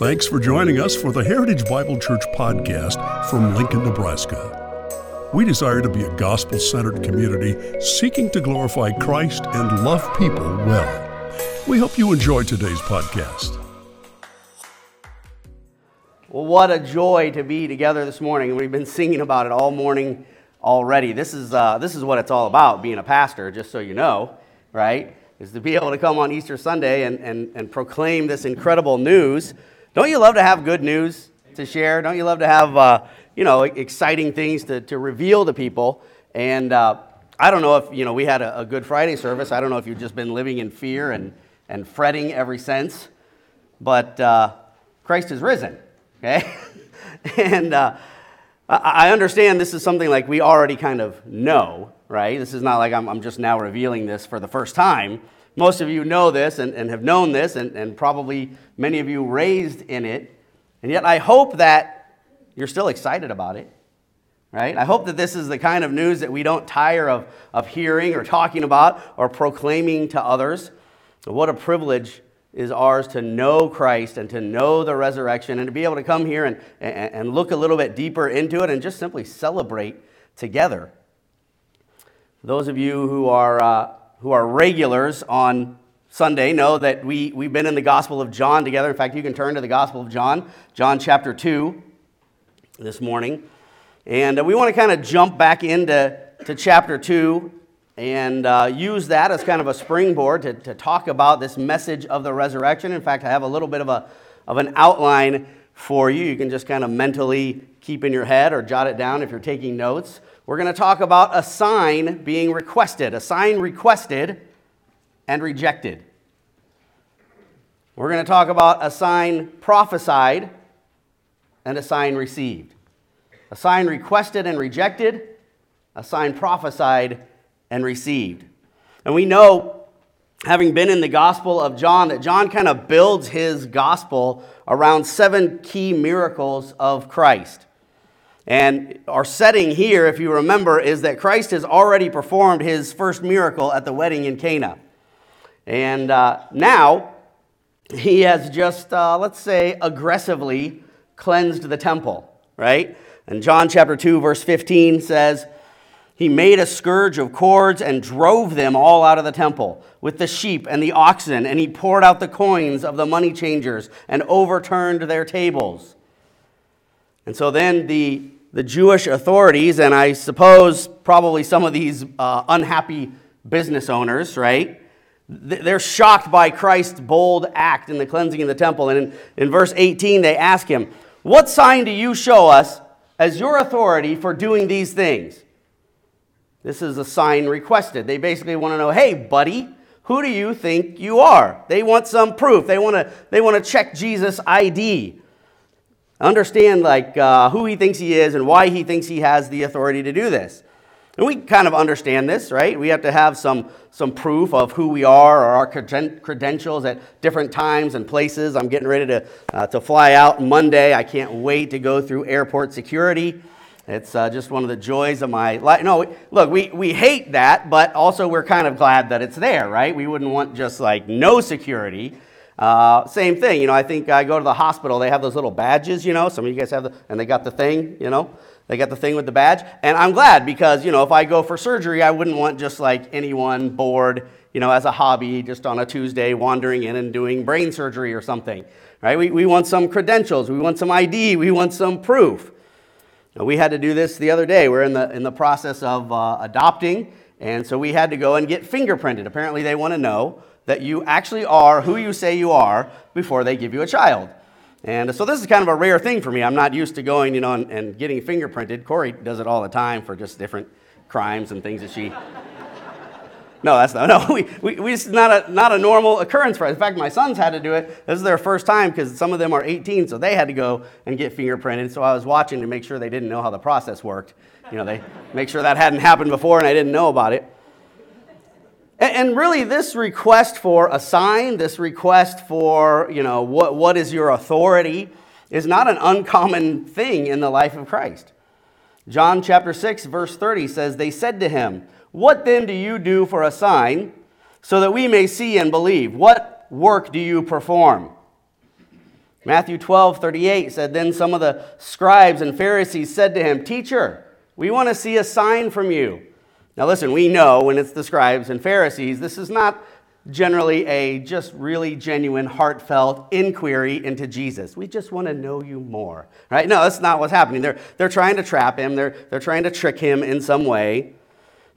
Thanks for joining us for the Heritage Bible Church podcast from Lincoln, Nebraska. We desire to be a gospel centered community seeking to glorify Christ and love people well. We hope you enjoy today's podcast. Well, what a joy to be together this morning. We've been singing about it all morning already. This is, uh, this is what it's all about, being a pastor, just so you know, right? Is to be able to come on Easter Sunday and, and, and proclaim this incredible news. Don't you love to have good news to share? Don't you love to have, uh, you know, exciting things to, to reveal to people? And uh, I don't know if, you know, we had a, a, Good Friday service. I don't know if you've just been living in fear and, and fretting ever since. But uh, Christ is risen, okay? and uh, I understand this is something like we already kind of know, right? This is not like I'm, I'm just now revealing this for the first time. Most of you know this and, and have known this, and, and probably many of you raised in it. And yet, I hope that you're still excited about it, right? I hope that this is the kind of news that we don't tire of, of hearing or talking about or proclaiming to others. What a privilege is ours to know Christ and to know the resurrection and to be able to come here and, and, and look a little bit deeper into it and just simply celebrate together. Those of you who are, uh, who are regulars on Sunday know that we, we've been in the Gospel of John together. In fact, you can turn to the Gospel of John, John chapter 2, this morning. And uh, we want to kind of jump back into to chapter 2 and uh, use that as kind of a springboard to, to talk about this message of the resurrection. In fact, I have a little bit of, a, of an outline for you. You can just kind of mentally keep in your head or jot it down if you're taking notes. We're going to talk about a sign being requested, a sign requested and rejected. We're going to talk about a sign prophesied and a sign received. A sign requested and rejected, a sign prophesied and received. And we know, having been in the Gospel of John, that John kind of builds his gospel around seven key miracles of Christ. And our setting here, if you remember, is that Christ has already performed his first miracle at the wedding in Cana. And uh, now, he has just, uh, let's say, aggressively cleansed the temple, right? And John chapter 2, verse 15 says, he made a scourge of cords and drove them all out of the temple with the sheep and the oxen, and he poured out the coins of the money changers and overturned their tables. And so then the, the Jewish authorities, and I suppose probably some of these uh, unhappy business owners, right? They're shocked by Christ's bold act in the cleansing of the temple. And in, in verse 18, they ask him, What sign do you show us as your authority for doing these things? This is a sign requested. They basically want to know, hey, buddy, who do you think you are? They want some proof. They want to, they want to check Jesus' ID. Understand like uh, who he thinks he is and why he thinks he has the authority to do this. And we kind of understand this, right? We have to have some, some proof of who we are or our credentials at different times and places. I'm getting ready to, uh, to fly out Monday. I can't wait to go through airport security. It's uh, just one of the joys of my life. No, look, we, we hate that, but also we're kind of glad that it's there, right? We wouldn't want just like no security. Uh, same thing, you know, I think I go to the hospital, they have those little badges, you know, some of you guys have the, and they got the thing, you know, they got the thing with the badge. And I'm glad because, you know, if I go for surgery, I wouldn't want just like anyone bored, you know, as a hobby, just on a Tuesday wandering in and doing brain surgery or something, right? We, we want some credentials, we want some ID, we want some proof. Now, we had to do this the other day. We're in the, in the process of uh, adopting, and so we had to go and get fingerprinted. Apparently, they want to know that you actually are who you say you are before they give you a child. And so this is kind of a rare thing for me. I'm not used to going, you know, and, and getting fingerprinted. Corey does it all the time for just different crimes and things that she no, that's not. No, we, we, we, it's not a, not a normal occurrence for us. In fact, my sons had to do it. This is their first time because some of them are 18, so they had to go and get fingerprinted. So I was watching to make sure they didn't know how the process worked. You know, they make sure that hadn't happened before and I didn't know about it. And, really, this request for a sign, this request for, you know, what, what is your authority, is not an uncommon thing in the life of Christ. John chapter 6, verse 30 says, They said to him, what then do you do for a sign so that we may see and believe? What work do you perform? Matthew 12, 38 said, Then some of the scribes and Pharisees said to him, Teacher, we want to see a sign from you. Now, listen, we know when it's the scribes and Pharisees, this is not generally a just really genuine, heartfelt inquiry into Jesus. We just want to know you more, right? No, that's not what's happening. They're, they're trying to trap him, they're, they're trying to trick him in some way.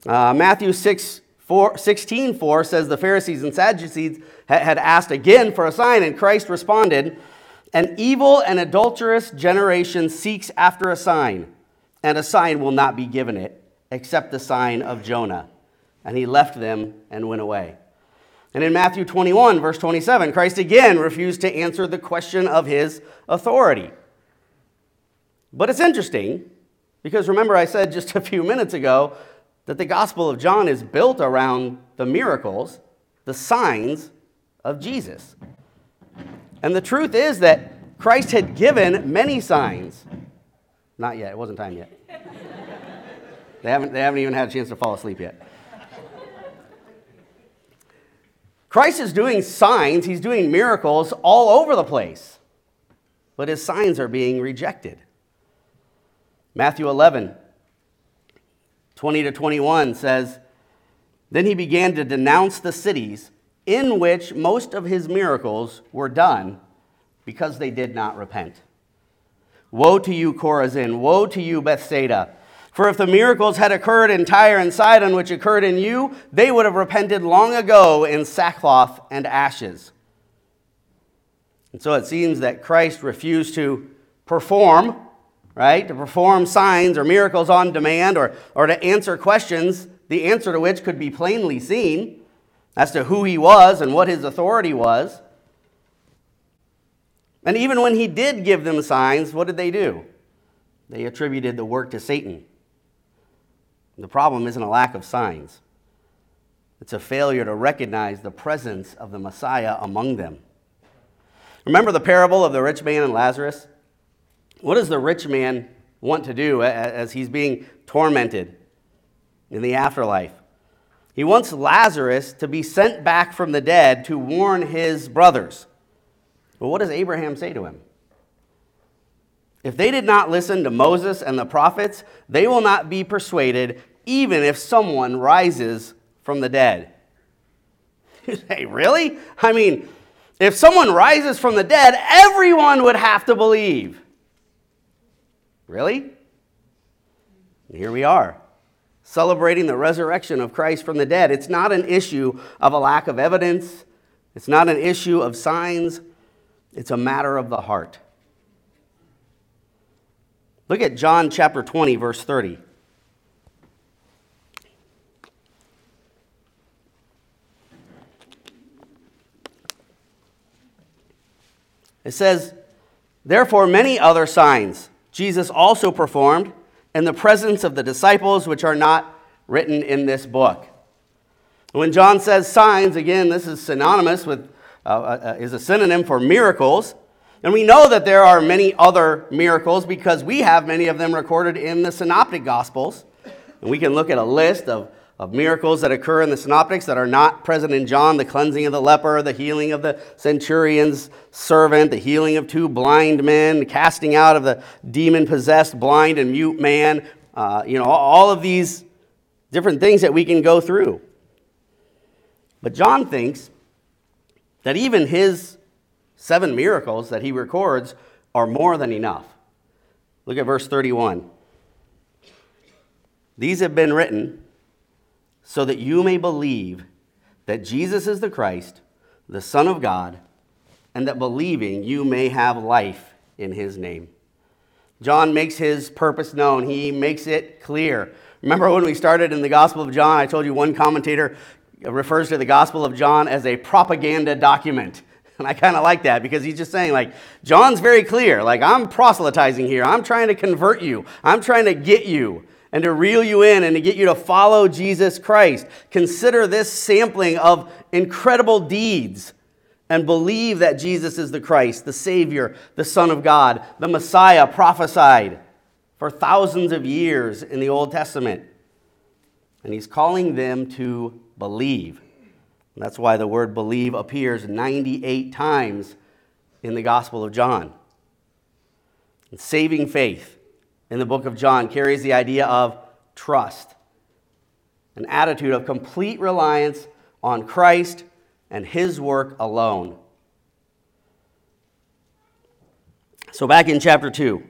Uh, Matthew 6, 4, 16 4 says the Pharisees and Sadducees had asked again for a sign, and Christ responded, An evil and adulterous generation seeks after a sign, and a sign will not be given it, except the sign of Jonah. And he left them and went away. And in Matthew 21, verse 27, Christ again refused to answer the question of his authority. But it's interesting because remember, I said just a few minutes ago that the Gospel of John is built around the miracles, the signs of Jesus. And the truth is that Christ had given many signs. Not yet, it wasn't time yet. They, haven't, they haven't even had a chance to fall asleep yet. Christ is doing signs, he's doing miracles all over the place, but his signs are being rejected. Matthew 11, 20 to 21 says, Then he began to denounce the cities in which most of his miracles were done because they did not repent. Woe to you, Chorazin! Woe to you, Bethsaida! For if the miracles had occurred in Tyre and Sidon, which occurred in you, they would have repented long ago in sackcloth and ashes. And so it seems that Christ refused to perform, right? To perform signs or miracles on demand or, or to answer questions, the answer to which could be plainly seen as to who he was and what his authority was. And even when he did give them signs, what did they do? They attributed the work to Satan. The problem isn't a lack of signs, it's a failure to recognize the presence of the Messiah among them. Remember the parable of the rich man and Lazarus? What does the rich man want to do as he's being tormented in the afterlife? He wants Lazarus to be sent back from the dead to warn his brothers. But what does Abraham say to him? If they did not listen to Moses and the prophets, they will not be persuaded, even if someone rises from the dead. You say, really? I mean, if someone rises from the dead, everyone would have to believe. Really? here we are, celebrating the resurrection of Christ from the dead. It's not an issue of a lack of evidence, it's not an issue of signs, it's a matter of the heart. Look at John chapter 20, verse 30. It says, Therefore, many other signs Jesus also performed in the presence of the disciples, which are not written in this book. When John says signs, again, this is synonymous with, uh, uh, is a synonym for miracles. And we know that there are many other miracles because we have many of them recorded in the Synoptic Gospels. And we can look at a list of, of miracles that occur in the Synoptics that are not present in John the cleansing of the leper, the healing of the centurion's servant, the healing of two blind men, the casting out of the demon possessed blind and mute man. Uh, you know, all of these different things that we can go through. But John thinks that even his seven miracles that he records are more than enough. Look at verse 31. These have been written so that you may believe that Jesus is the Christ, the Son of God, and that believing you may have life in his name. John makes his purpose known, he makes it clear. Remember when we started in the Gospel of John, I told you one commentator refers to the Gospel of John as a propaganda document. And I kind of like that because he's just saying, like, John's very clear. Like, I'm proselytizing here. I'm trying to convert you. I'm trying to get you and to reel you in and to get you to follow Jesus Christ. Consider this sampling of incredible deeds and believe that Jesus is the Christ, the Savior, the Son of God, the Messiah prophesied for thousands of years in the Old Testament. And he's calling them to believe. That's why the word believe appears 98 times in the Gospel of John. And saving faith in the book of John carries the idea of trust, an attitude of complete reliance on Christ and his work alone. So, back in chapter 2,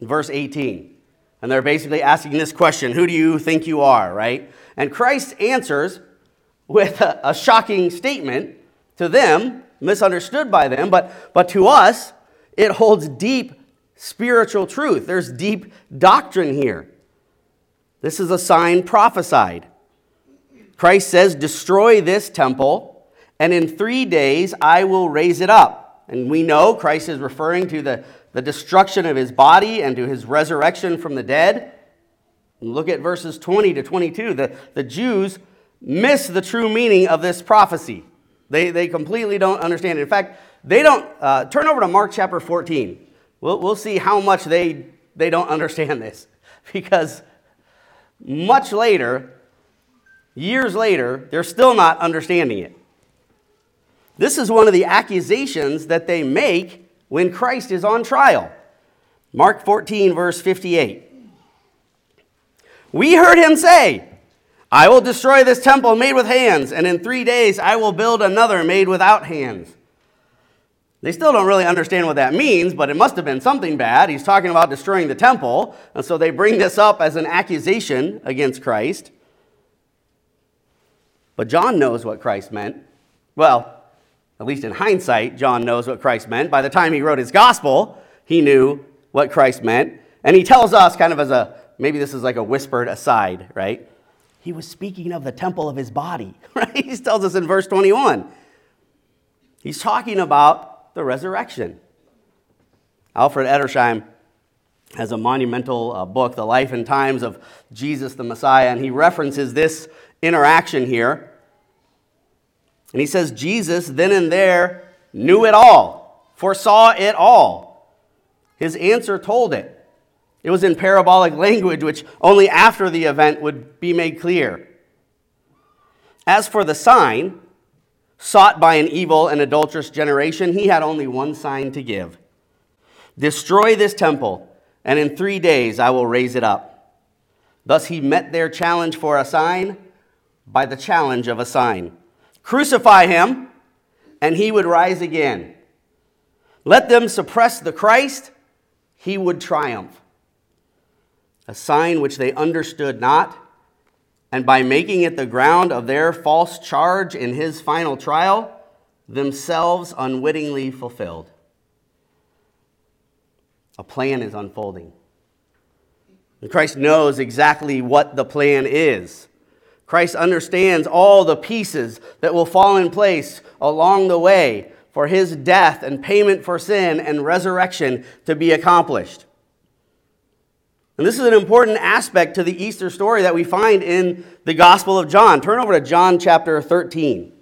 verse 18, and they're basically asking this question Who do you think you are, right? And Christ answers with a, a shocking statement to them, misunderstood by them, but, but to us, it holds deep spiritual truth. There's deep doctrine here. This is a sign prophesied. Christ says, Destroy this temple, and in three days I will raise it up. And we know Christ is referring to the, the destruction of his body and to his resurrection from the dead. Look at verses 20 to 22. The, the Jews miss the true meaning of this prophecy. They, they completely don't understand it. In fact, they don't. Uh, turn over to Mark chapter 14. We'll, we'll see how much they, they don't understand this. Because much later, years later, they're still not understanding it. This is one of the accusations that they make when Christ is on trial. Mark 14, verse 58. We heard him say, I will destroy this temple made with hands, and in three days I will build another made without hands. They still don't really understand what that means, but it must have been something bad. He's talking about destroying the temple, and so they bring this up as an accusation against Christ. But John knows what Christ meant. Well, at least in hindsight, John knows what Christ meant. By the time he wrote his gospel, he knew what Christ meant. And he tells us, kind of as a maybe this is like a whispered aside, right? He was speaking of the temple of his body, right? He tells us in verse 21. He's talking about the resurrection. Alfred Edersheim has a monumental uh, book, The Life and Times of Jesus the Messiah, and he references this interaction here. And he says, Jesus then and there knew it all, foresaw it all. His answer told it. It was in parabolic language, which only after the event would be made clear. As for the sign sought by an evil and adulterous generation, he had only one sign to give Destroy this temple, and in three days I will raise it up. Thus he met their challenge for a sign by the challenge of a sign. Crucify him, and he would rise again. Let them suppress the Christ, he would triumph. A sign which they understood not, and by making it the ground of their false charge in his final trial, themselves unwittingly fulfilled. A plan is unfolding. And Christ knows exactly what the plan is. Christ understands all the pieces that will fall in place along the way for his death and payment for sin and resurrection to be accomplished. And this is an important aspect to the Easter story that we find in the Gospel of John. Turn over to John chapter 13.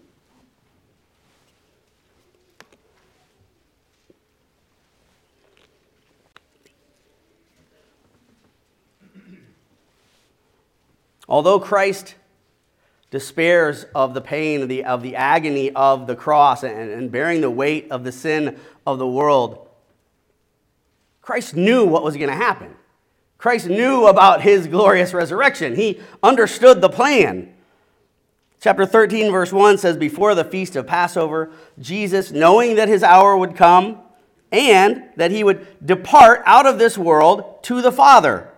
Although Christ despairs of the pain, of the, of the agony of the cross, and, and bearing the weight of the sin of the world. Christ knew what was going to happen. Christ knew about his glorious resurrection. He understood the plan. Chapter 13, verse 1 says, Before the feast of Passover, Jesus, knowing that his hour would come and that he would depart out of this world to the Father,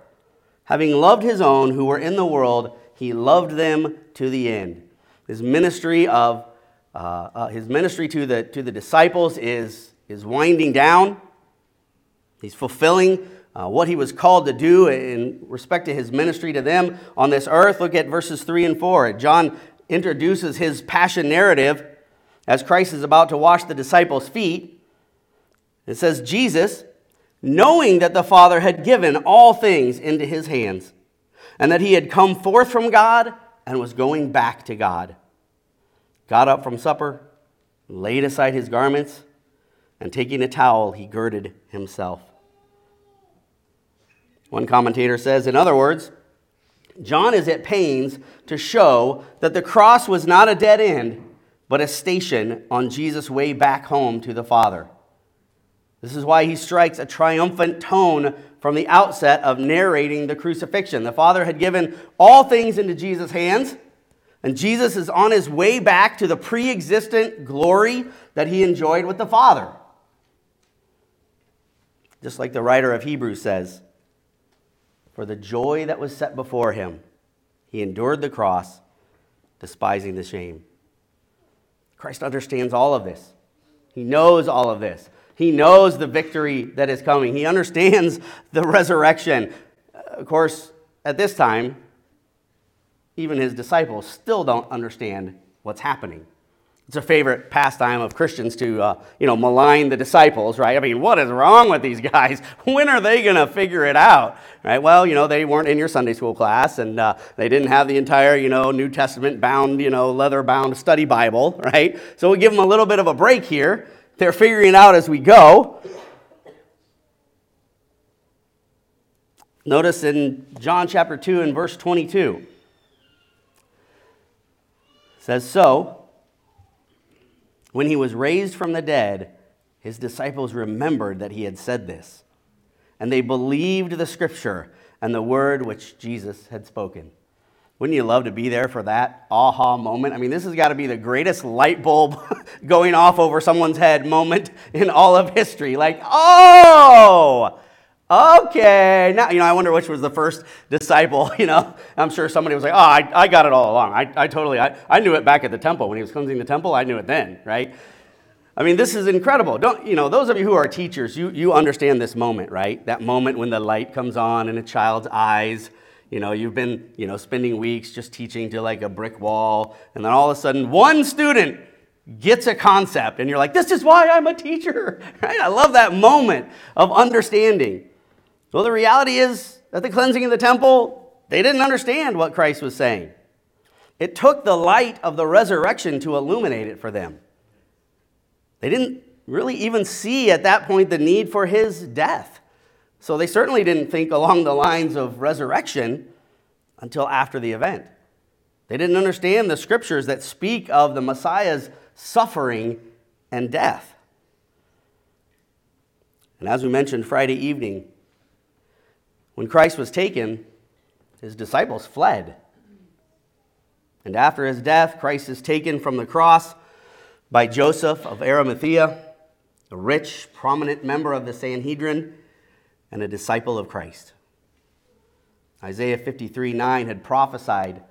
having loved his own who were in the world, he loved them to the end. His ministry of uh, uh, his ministry to the to the disciples is is winding down. He's fulfilling uh, what he was called to do in respect to his ministry to them on this earth. Look at verses three and four. John introduces his passion narrative as Christ is about to wash the disciples' feet. It says, Jesus, knowing that the Father had given all things into his hands and that he had come forth from God and was going back to God. Got up from supper, laid aside his garments, and taking a towel, he girded himself. One commentator says, in other words, John is at pains to show that the cross was not a dead end, but a station on Jesus' way back home to the Father. This is why he strikes a triumphant tone from the outset of narrating the crucifixion. The Father had given all things into Jesus' hands, and Jesus is on his way back to the pre existent glory that he enjoyed with the Father. Just like the writer of Hebrews says, for the joy that was set before him, he endured the cross, despising the shame. Christ understands all of this. He knows all of this. He knows the victory that is coming. He understands the resurrection. Of course, at this time, even his disciples still don't understand what's happening. It's a favorite pastime of Christians to, uh, you know, malign the disciples, right? I mean, what is wrong with these guys? When are they going to figure it out, right? Well, you know, they weren't in your Sunday school class, and uh, they didn't have the entire, you know, New Testament bound, you know, leather bound study Bible, right? So we give them a little bit of a break here. They're figuring it out as we go. Notice in John chapter 2 and verse 22 says so when he was raised from the dead, his disciples remembered that he had said this, and they believed the scripture and the word which Jesus had spoken. Wouldn't you love to be there for that aha moment? I mean, this has got to be the greatest light bulb going off over someone's head moment in all of history. Like, oh, okay. Now, you know, I wonder which was the first disciple. You know, I'm sure somebody was like, oh, I, I got it all along. I, I totally, I, I knew it back at the temple. When he was cleansing the temple, I knew it then, right? I mean, this is incredible. Don't, you know, those of you who are teachers, you, you understand this moment, right? That moment when the light comes on in a child's eyes. You know, you've been, you know, spending weeks just teaching to like a brick wall, and then all of a sudden, one student gets a concept, and you're like, this is why I'm a teacher, right? I love that moment of understanding. Well, the reality is that the cleansing of the temple, they didn't understand what Christ was saying. It took the light of the resurrection to illuminate it for them. They didn't really even see at that point the need for his death. So they certainly didn't think along the lines of resurrection until after the event. They didn't understand the scriptures that speak of the Messiah's suffering and death. And as we mentioned Friday evening, when Christ was taken, his disciples fled. And after his death, Christ is taken from the cross by Joseph of Arimathea, a rich, prominent member of the Sanhedrin and a disciple of Christ. Isaiah 53 9 had prophesied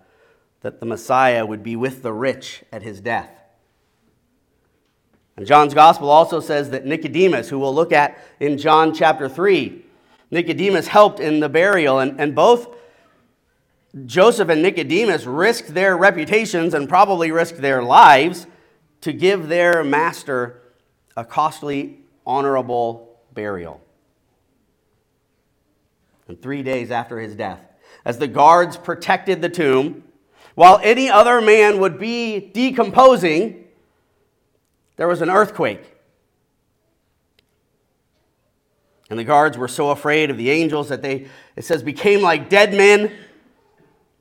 that the Messiah would be with the rich at his death. And John's gospel also says that Nicodemus, who we'll look at in John chapter 3, Nicodemus helped in the burial, and, and both Joseph and Nicodemus risked their reputations and probably risked their lives to give their master a costly, honorable burial. And three days after his death, as the guards protected the tomb, while any other man would be decomposing, there was an earthquake And the guards were so afraid of the angels that they, it says, became like dead men.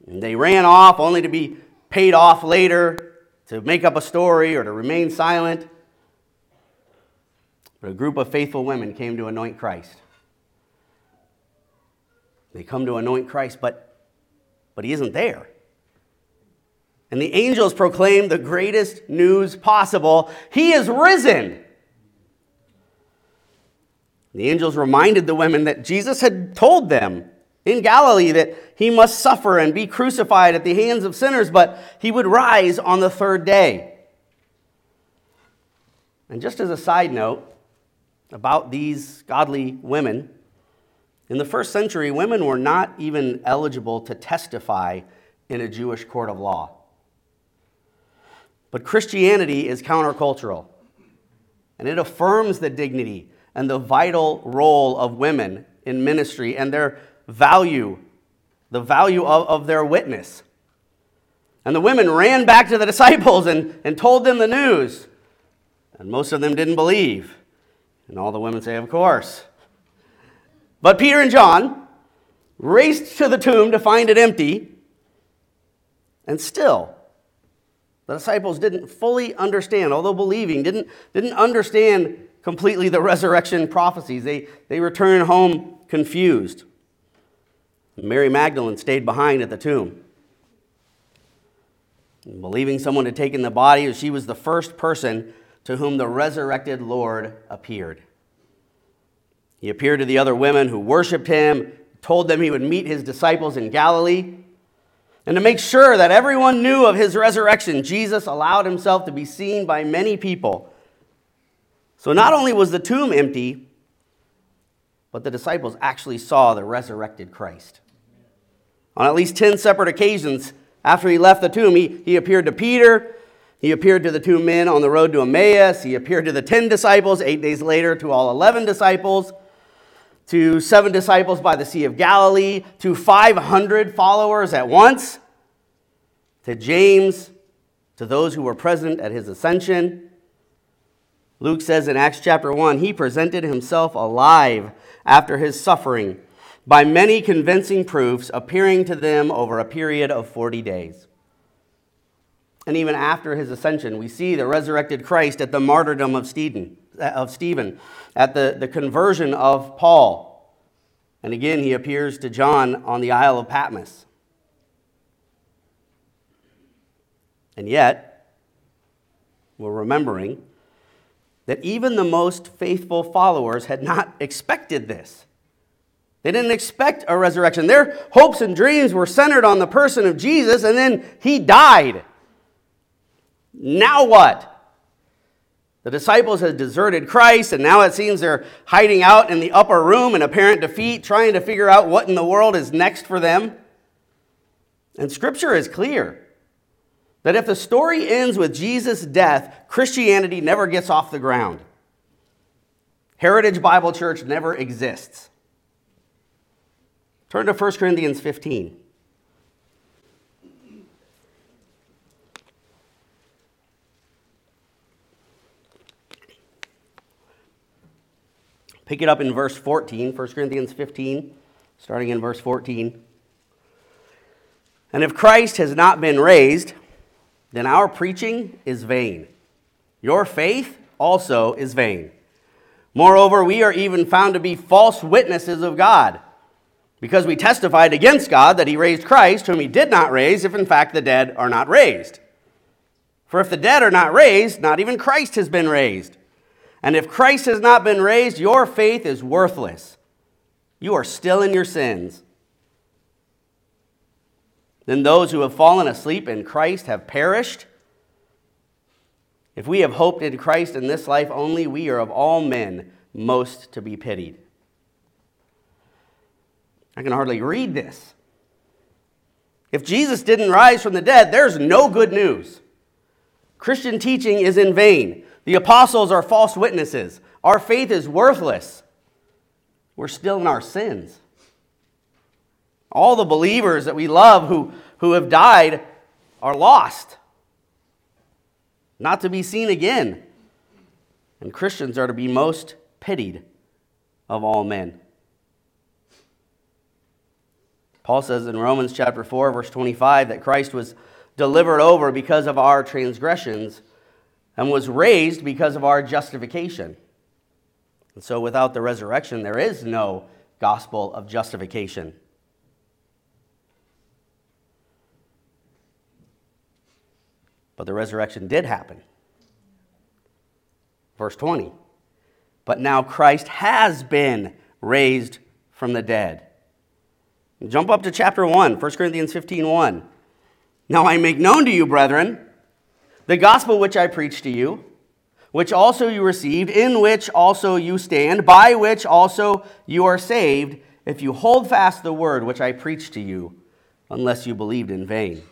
And they ran off only to be paid off later to make up a story or to remain silent. But a group of faithful women came to anoint Christ. They come to anoint Christ, but, but he isn't there. And the angels proclaim the greatest news possible He is risen. The angels reminded the women that Jesus had told them in Galilee that he must suffer and be crucified at the hands of sinners, but he would rise on the third day. And just as a side note about these godly women, in the first century, women were not even eligible to testify in a Jewish court of law. But Christianity is countercultural, and it affirms the dignity and the vital role of women in ministry and their value, the value of, of their witness. And the women ran back to the disciples and, and told them the news. And most of them didn't believe. And all the women say, Of course. But Peter and John raced to the tomb to find it empty. And still, the disciples didn't fully understand, although believing, didn't, didn't understand completely the resurrection prophecies. They, they return home confused. Mary Magdalene stayed behind at the tomb. Believing someone had taken the body, she was the first person to whom the resurrected Lord appeared. He appeared to the other women who worshiped him, told them he would meet his disciples in Galilee. And to make sure that everyone knew of his resurrection, Jesus allowed himself to be seen by many people. So not only was the tomb empty, but the disciples actually saw the resurrected Christ. On at least 10 separate occasions after he left the tomb, he, he appeared to Peter, he appeared to the two men on the road to Emmaus, he appeared to the 10 disciples, eight days later to all 11 disciples to seven disciples by the Sea of Galilee, to 500 followers at once, to James, to those who were present at his ascension. Luke says in Acts chapter 1 he presented himself alive after his suffering by many convincing proofs, appearing to them over a period of 40 days. And even after his ascension, we see the resurrected Christ at the martyrdom of Stephen Uh, of Stephen, at the, the conversion of Paul. And again, he appears to John on the Isle of Patmos. And yet, we're remembering that even the most faithful followers had not expected this. They didn't expect a resurrection. Their hopes and dreams were centered on the person of Jesus, and then he died. Now what? The disciples had deserted Christ, and now it seems they're hiding out in the upper room in apparent defeat, trying to figure out what in the world is next for them. And Scripture is clear that if the story ends with Jesus' death, Christianity never gets off the ground. Heritage Bible Church never exists. Turn to 1 Corinthians 15. Pick it up in verse 14, 1 Corinthians 15, starting in verse 14. And if Christ has not been raised, then our preaching is vain. Your faith also is vain. Moreover, we are even found to be false witnesses of God, because we testified against God that he raised Christ, whom he did not raise, if in fact the dead are not raised. For if the dead are not raised, not even Christ has been raised. And if Christ has not been raised, your faith is worthless. You are still in your sins. Then those who have fallen asleep in Christ have perished. If we have hoped in Christ in this life only, we are of all men most to be pitied. I can hardly read this. If Jesus didn't rise from the dead, there's no good news. Christian teaching is in vain. The apostles are false witnesses. Our faith is worthless. We're still in our sins. All the believers that we love who, who have died are lost, not to be seen again. And Christians are to be most pitied of all men. Paul says in Romans chapter 4, verse 25, that Christ was delivered over because of our transgressions and was raised because of our justification. And so without the resurrection, there is no gospel of justification. But the resurrection did happen. Verse 20. But now Christ has been raised from the dead. Jump up to chapter 1, 1 Corinthians 15 1. Now I make known to you, brethren, the gospel which I preached to you, which also you received, in which also you stand, by which also you are saved, if you hold fast the word which I preached to you, unless you believed in vain.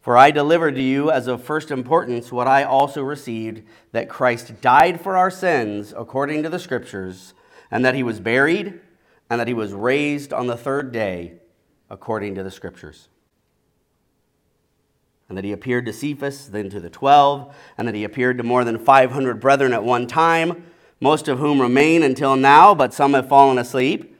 For I delivered to you as of first importance what I also received that Christ died for our sins according to the Scriptures, and that he was buried, and that he was raised on the third day according to the Scriptures and that he appeared to Cephas, then to the twelve, and that he appeared to more than 500 brethren at one time, most of whom remain until now, but some have fallen asleep.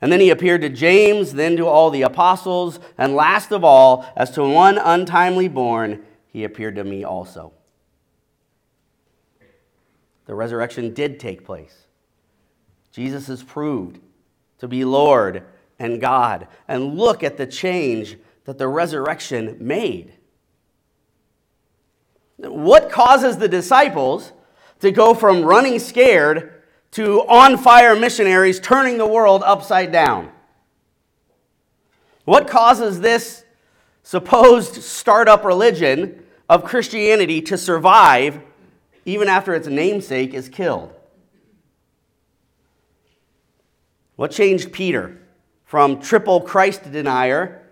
And then he appeared to James, then to all the apostles, and last of all, as to one untimely born, he appeared to me also. the resurrection did take place. Jesus is proved to be Lord and God. And look at the change that the resurrection made. What causes the disciples to go from running scared to on fire missionaries turning the world upside down? What causes this supposed startup religion of Christianity to survive even after its namesake is killed? What changed Peter from triple Christ denier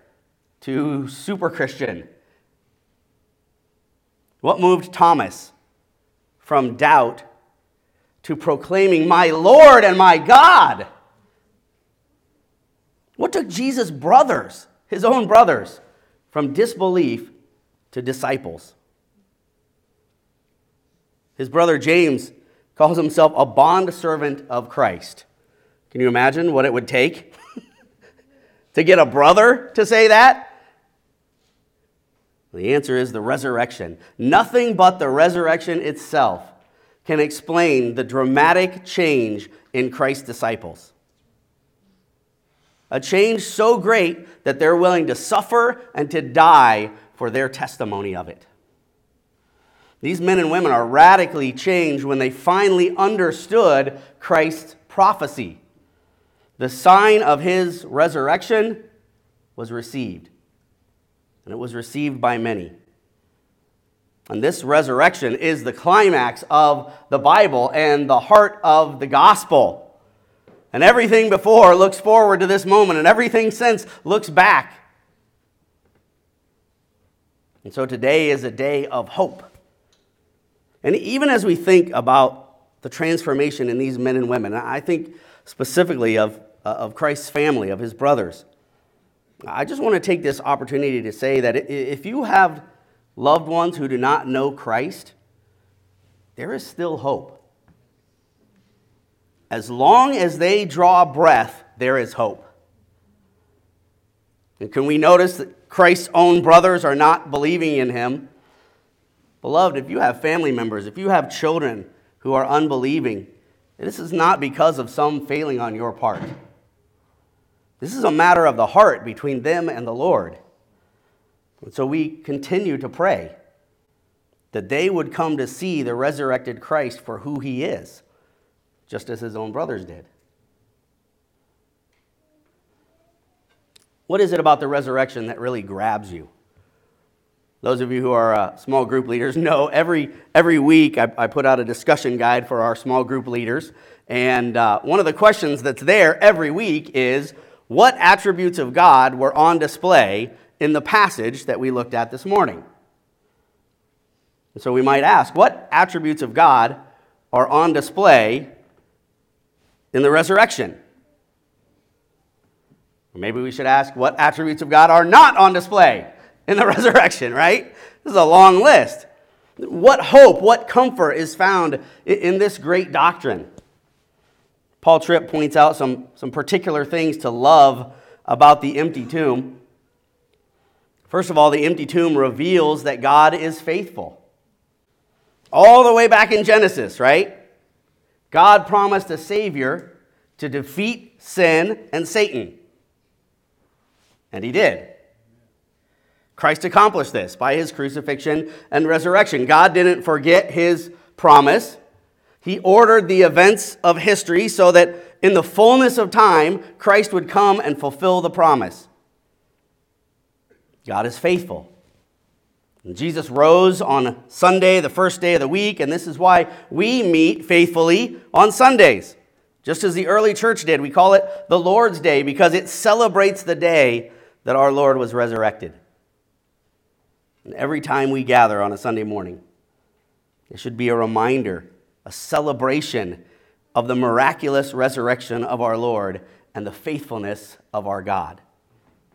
to super Christian? What moved Thomas from doubt to proclaiming, My Lord and my God? What took Jesus' brothers, his own brothers, from disbelief to disciples? His brother James calls himself a bond servant of Christ. Can you imagine what it would take to get a brother to say that? The answer is the resurrection. Nothing but the resurrection itself can explain the dramatic change in Christ's disciples. A change so great that they're willing to suffer and to die for their testimony of it. These men and women are radically changed when they finally understood Christ's prophecy. The sign of his resurrection was received and it was received by many. And this resurrection is the climax of the Bible and the heart of the gospel. And everything before looks forward to this moment, and everything since looks back. And so today is a day of hope. And even as we think about the transformation in these men and women, I think specifically of, uh, of Christ's family, of his brothers. I just want to take this opportunity to say that if you have loved ones who do not know Christ, there is still hope. As long as they draw breath, there is hope. And can we notice that Christ's own brothers are not believing in him? Beloved, if you have family members, if you have children who are unbelieving, this is not because of some failing on your part. This is a matter of the heart between them and the Lord. And so we continue to pray that they would come to see the resurrected Christ for who he is, just as his own brothers did. What is it about the resurrection that really grabs you? Those of you who are uh, small group leaders know every, every week I, I, put out a discussion guide for our small group leaders. And uh, one of the questions that's there every week is what attributes of God were on display in the passage that we looked at this morning. So we might ask, what attributes of God are on display in the resurrection? Maybe we should ask, what attributes of God are not on display in the resurrection, right? This is a long list. What hope, what comfort is found in this great doctrine? Paul Tripp points out some, some particular things to love about the empty tomb. First of all, the empty tomb reveals that God is faithful. All the way back in Genesis, right? God promised a Savior to defeat sin and Satan. And he did. Christ accomplished this by his crucifixion and resurrection. God didn't forget his promise. He ordered the events of history so that in the fullness of time, Christ would come and fulfill the promise. God is faithful. And Jesus rose on Sunday, the first day of the week, and this is why we meet faithfully on Sundays. Just as the early church did, we call it the Lord's Day because it celebrates the day that our Lord was resurrected. And every time we gather on a Sunday morning, it should be a reminder a celebration of the miraculous resurrection of our Lord and the faithfulness of our God.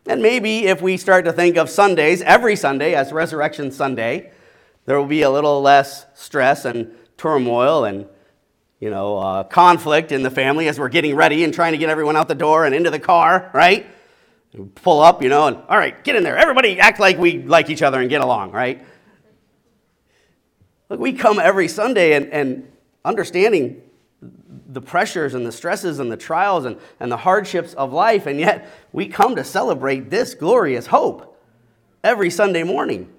And maybe if we start to think of Sundays, every Sunday, as Resurrection Sunday, there will be a little less stress and turmoil and you know, uh, conflict in the family as we're getting ready and trying to get everyone out the door and into the car, right? pull up, you know, and all right, get in there. Everybody act like we like each other and get along, right? Look, we come every Sunday and, and understanding the pressures and the stresses and the trials and, and the hardships of life, and yet we come to celebrate this glorious hope every Sunday morning.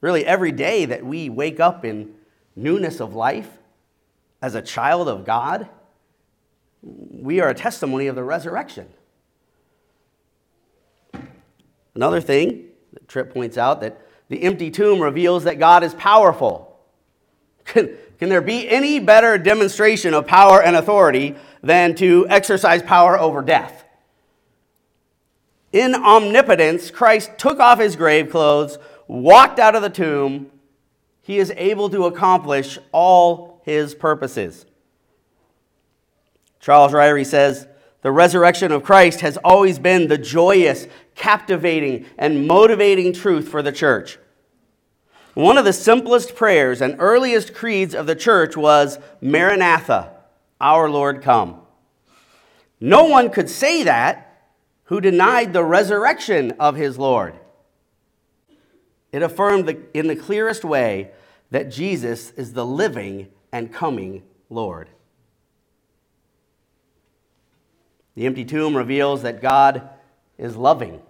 Really, every day that we wake up in newness of life as a child of God, we are a testimony of the resurrection. Another thing that Tripp points out that the empty tomb reveals that God is powerful. Can, can there be any better demonstration of power and authority than to exercise power over death? In omnipotence, Christ took off his grave clothes, walked out of the tomb. He is able to accomplish all his purposes. Charles Ryrie says, the resurrection of Christ has always been the joyous, captivating, and motivating truth for the church. One of the simplest prayers and earliest creeds of the church was Maranatha, our Lord come. No one could say that who denied the resurrection of his Lord. It affirmed the, in the clearest way that Jesus is the living and coming Lord. The empty tomb reveals that God is loving.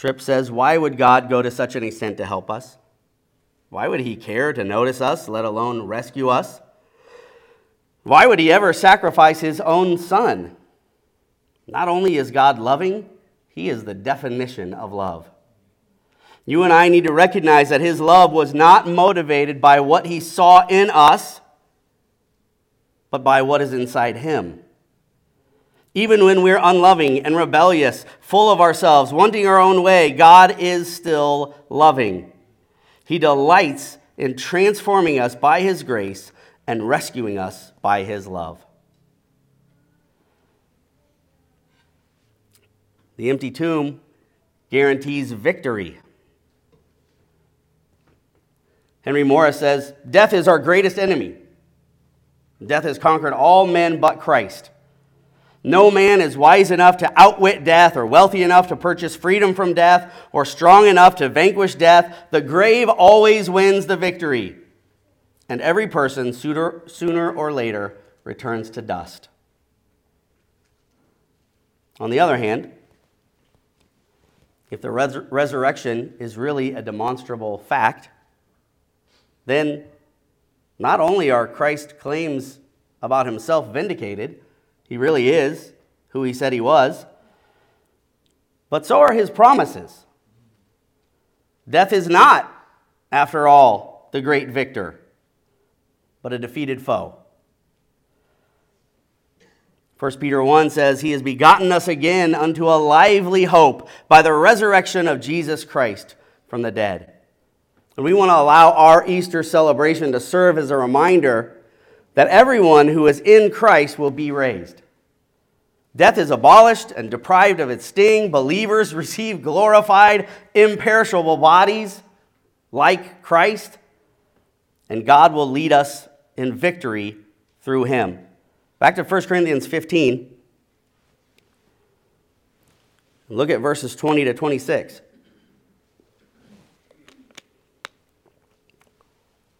Tripp says, Why would God go to such an extent to help us? Why would he care to notice us, let alone rescue us? Why would he ever sacrifice his own son? Not only is God loving, he is the definition of love. You and I need to recognize that his love was not motivated by what he saw in us, but by what is inside him. Even when we're unloving and rebellious, full of ourselves, wanting our own way, God is still loving. He delights in transforming us by His grace and rescuing us by His love. The empty tomb guarantees victory. Henry Morris says, Death is our greatest enemy. Death has conquered all men but Christ. No man is wise enough to outwit death, or wealthy enough to purchase freedom from death, or strong enough to vanquish death. The grave always wins the victory. And every person, sooner, or later, returns to dust. On the other hand, if the res- resurrection is really a demonstrable fact, then not only are Christ's claims about himself vindicated, he really is who he said he was. But so are his promises. Death is not, after all, the great victor, but a defeated foe. 1 Peter 1 says, He has begotten us again unto a lively hope by the resurrection of Jesus Christ from the dead. And we want to allow our Easter celebration to serve as a reminder that everyone who is in Christ will be raised. Death is abolished and deprived of its sting. Believers receive glorified, imperishable bodies like Christ, and God will lead us in victory through him. Back to 1 Corinthians 15. Look at verses 20 to 26.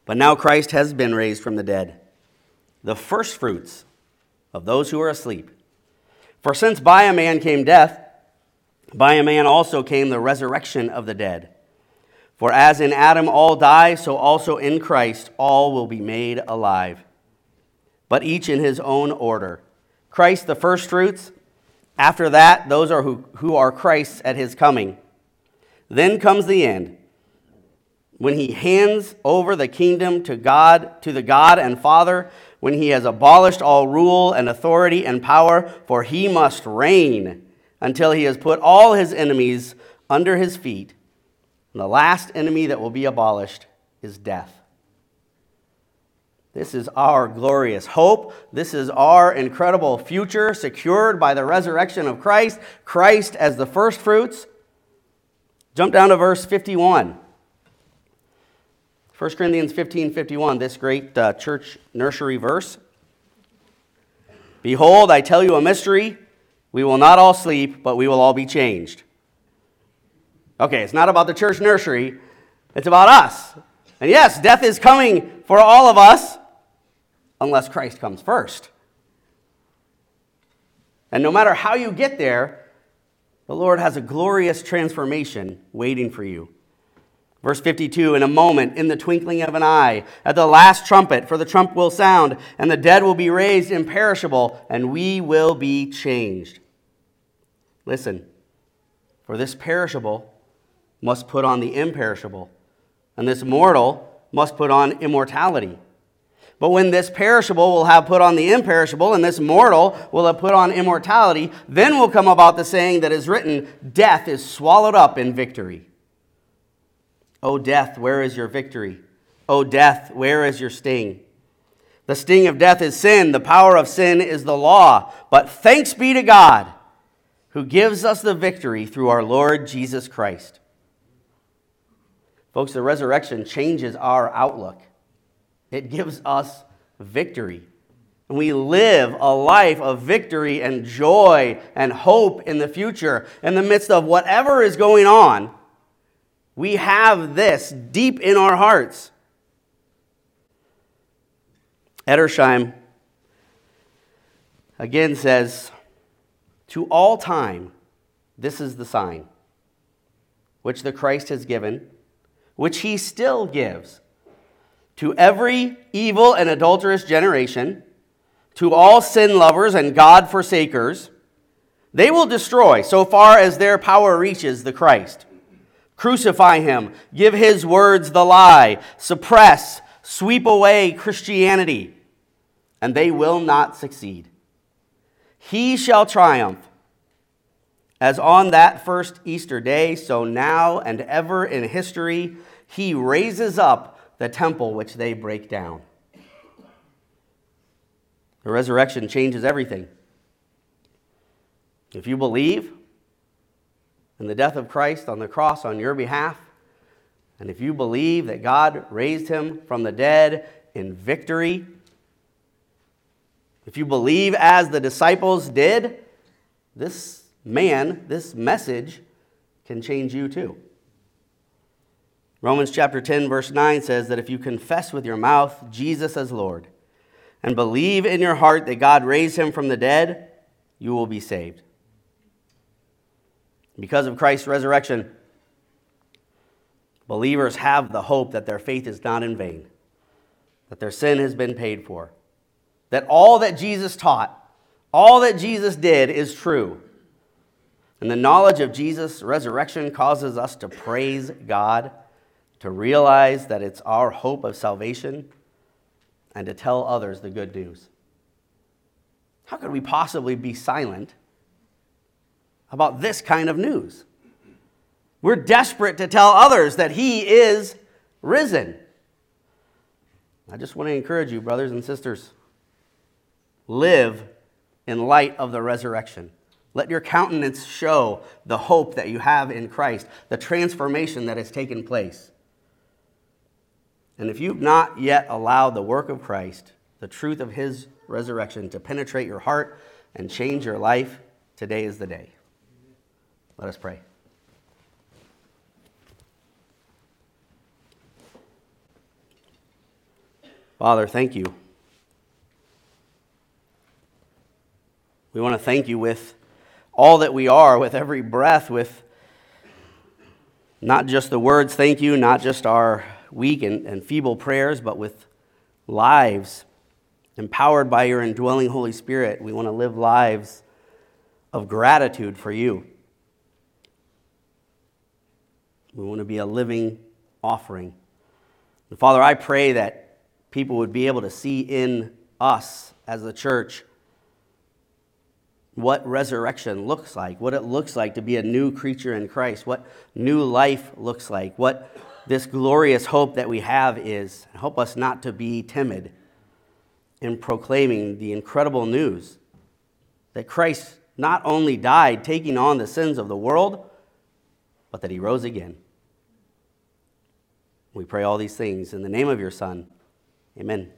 But now Christ has been raised from the dead the firstfruits of those who are asleep. For since by a man came death, by a man also came the resurrection of the dead. For as in Adam all die, so also in Christ all will be made alive. But each in his own order. Christ the firstfruits, after that, those are who, who are Christ's at his coming. Then comes the end when he hands over the kingdom to God, to the God and Father, when he has abolished all rule and authority and power, for he must reign until he has put all his enemies under his feet. And the last enemy that will be abolished is death. This is our glorious hope. This is our incredible future secured by the resurrection of Christ, Christ as the firstfruits. Jump down to verse 51. 1 Corinthians 15 51, this great uh, church nursery verse. Behold, I tell you a mystery. We will not all sleep, but we will all be changed. Okay, it's not about the church nursery, it's about us. And yes, death is coming for all of us unless Christ comes first. And no matter how you get there, the Lord has a glorious transformation waiting for you. Verse 52 In a moment, in the twinkling of an eye, at the last trumpet, for the trump will sound, and the dead will be raised imperishable, and we will be changed. Listen, for this perishable must put on the imperishable, and this mortal must put on immortality. But when this perishable will have put on the imperishable, and this mortal will have put on immortality, then will come about the saying that is written Death is swallowed up in victory. O death, where is your victory? O death, where is your sting? The sting of death is sin, the power of sin is the law. But thanks be to God who gives us the victory through our Lord Jesus Christ. Folks, the resurrection changes our outlook, it gives us victory. And we live a life of victory and joy and hope in the future in the midst of whatever is going on we have this deep in our hearts. Edersheim again says, To all time, this is the sign which the Christ has given, which he still gives to every evil and adulterous generation, to all sin lovers and God forsakers. They will destroy so far as their power reaches the Christ. Crucify him. Give his words the lie. Suppress, sweep away Christianity, and they will not succeed. He shall triumph. As on that first Easter day, so now and ever in history, he raises up the temple which they break down. The resurrection changes everything. If you believe, and the death of Christ on the cross on your behalf, and if you believe that God raised him from the dead in victory, if you believe as the disciples did, this man, this message can change you too. Romans chapter 10, verse 9 says that if you confess with your mouth Jesus as Lord and believe in your heart that God raised him from the dead, you will be saved. Because of Christ's resurrection, believers have the hope that their faith is not in vain, that their sin has been paid for, that all that Jesus taught, all that Jesus did is true. And the knowledge of Jesus' resurrection causes us to praise God, to realize that it's our hope of salvation, and to tell others the good news. How could we possibly be silent about this kind of news. We're desperate to tell others that He is risen. I just want to encourage you, brothers and sisters, live in light of the resurrection. Let your countenance show the hope that you have in Christ, the transformation that has taken place. And if you've not yet allowed the work of Christ, the truth of his resurrection, to penetrate your heart and change your life, today is the day. Let us pray. Father, thank you. We want to thank you with all that we are, with every breath, with not just the words thank you, not just our weak and, and feeble prayers, but with lives empowered by your indwelling Holy Spirit. We want to live lives of gratitude for you. We want to be a living offering. And Father, I pray that people would be able to see in us as the church what resurrection looks like, what it looks like to be a new creature in Christ, what new life looks like, what this glorious hope that we have is. Help us not to be timid in proclaiming the incredible news that Christ not only died taking on the sins of the world, but that he rose again. We pray all these things in the name of your Son. Amen.